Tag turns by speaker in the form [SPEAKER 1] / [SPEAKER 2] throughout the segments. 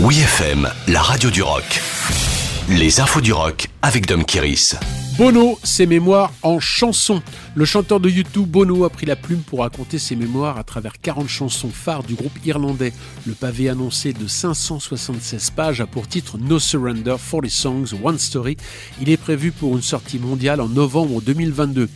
[SPEAKER 1] Oui FM, la radio du rock. Les infos du rock avec Dom Kiris.
[SPEAKER 2] Bono, ses mémoires en chansons. Le chanteur de YouTube Bono a pris la plume pour raconter ses mémoires à travers 40 chansons phares du groupe irlandais. Le pavé annoncé de 576 pages a pour titre No Surrender, 40 Songs, One Story. Il est prévu pour une sortie mondiale en novembre 2022.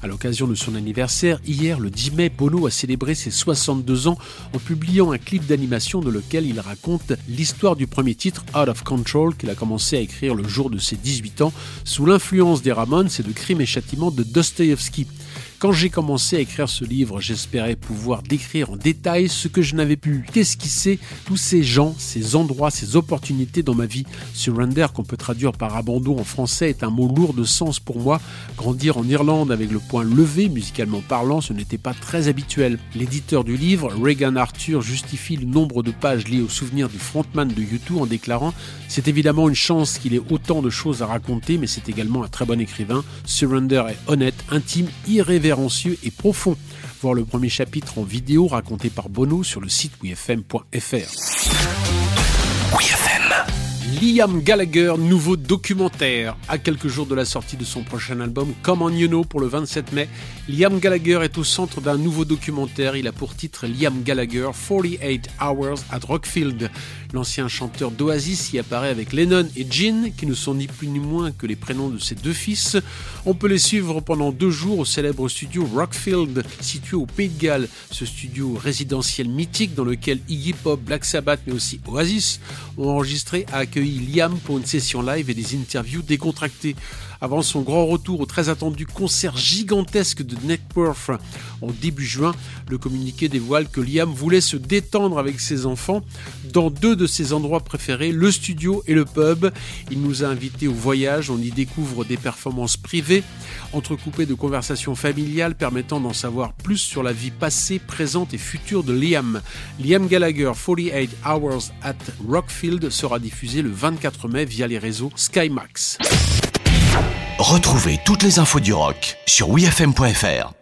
[SPEAKER 2] À l'occasion de son anniversaire, hier le 10 mai, Bono a célébré ses 62 ans en publiant un clip d'animation dans lequel il raconte l'histoire du premier titre, Out of Control, qu'il a commencé à écrire le jour de ses 18 ans, sous l'influence des Ramones et de Crimes et Châtiments de Dostoevsky. Quand j'ai commencé à écrire ce livre, j'espérais pouvoir décrire en détail ce que je n'avais pu qu'esquisser, tous ces gens, ces endroits, ces opportunités dans ma vie? Surrender, qu'on peut traduire par abandon en français, est un mot lourd de sens pour moi. Grandir en Irlande avec le point levé, musicalement parlant, ce n'était pas très habituel. L'éditeur du livre, Reagan Arthur, justifie le nombre de pages liées au souvenir du frontman de U2 en déclarant C'est évidemment une chance qu'il ait autant de choses à raconter, mais c'est également un très bon écrivain. Surrender est honnête, intime, irrévérencieux et profond. Voir le premier chapitre en vidéo raconté par Bono sur le site wfm.fr. Liam Gallagher, nouveau documentaire. À quelques jours de la sortie de son prochain album, Come On You Know, pour le 27 mai, Liam Gallagher est au centre d'un nouveau documentaire. Il a pour titre Liam Gallagher 48 Hours at Rockfield. L'ancien chanteur d'Oasis y apparaît avec Lennon et Gene, qui ne sont ni plus ni moins que les prénoms de ses deux fils. On peut les suivre pendant deux jours au célèbre studio Rockfield, situé au Pays de Galles. Ce studio résidentiel mythique dans lequel Iggy Pop, Black Sabbath, mais aussi Oasis ont enregistré a accueilli Liam pour une session live et des interviews décontractées. Avant son grand retour au très attendu concert gigantesque de Networth en début juin, le communiqué dévoile que Liam voulait se détendre avec ses enfants dans deux de ses endroits préférés, le studio et le pub. Il nous a invités au voyage, on y découvre des performances privées, entrecoupées de conversations familiales permettant d'en savoir plus sur la vie passée, présente et future de Liam. Liam Gallagher 48 Hours at Rockfield sera diffusé le 24 mai via les réseaux SkyMax.
[SPEAKER 1] Retrouvez toutes les infos du rock sur wfm.fr.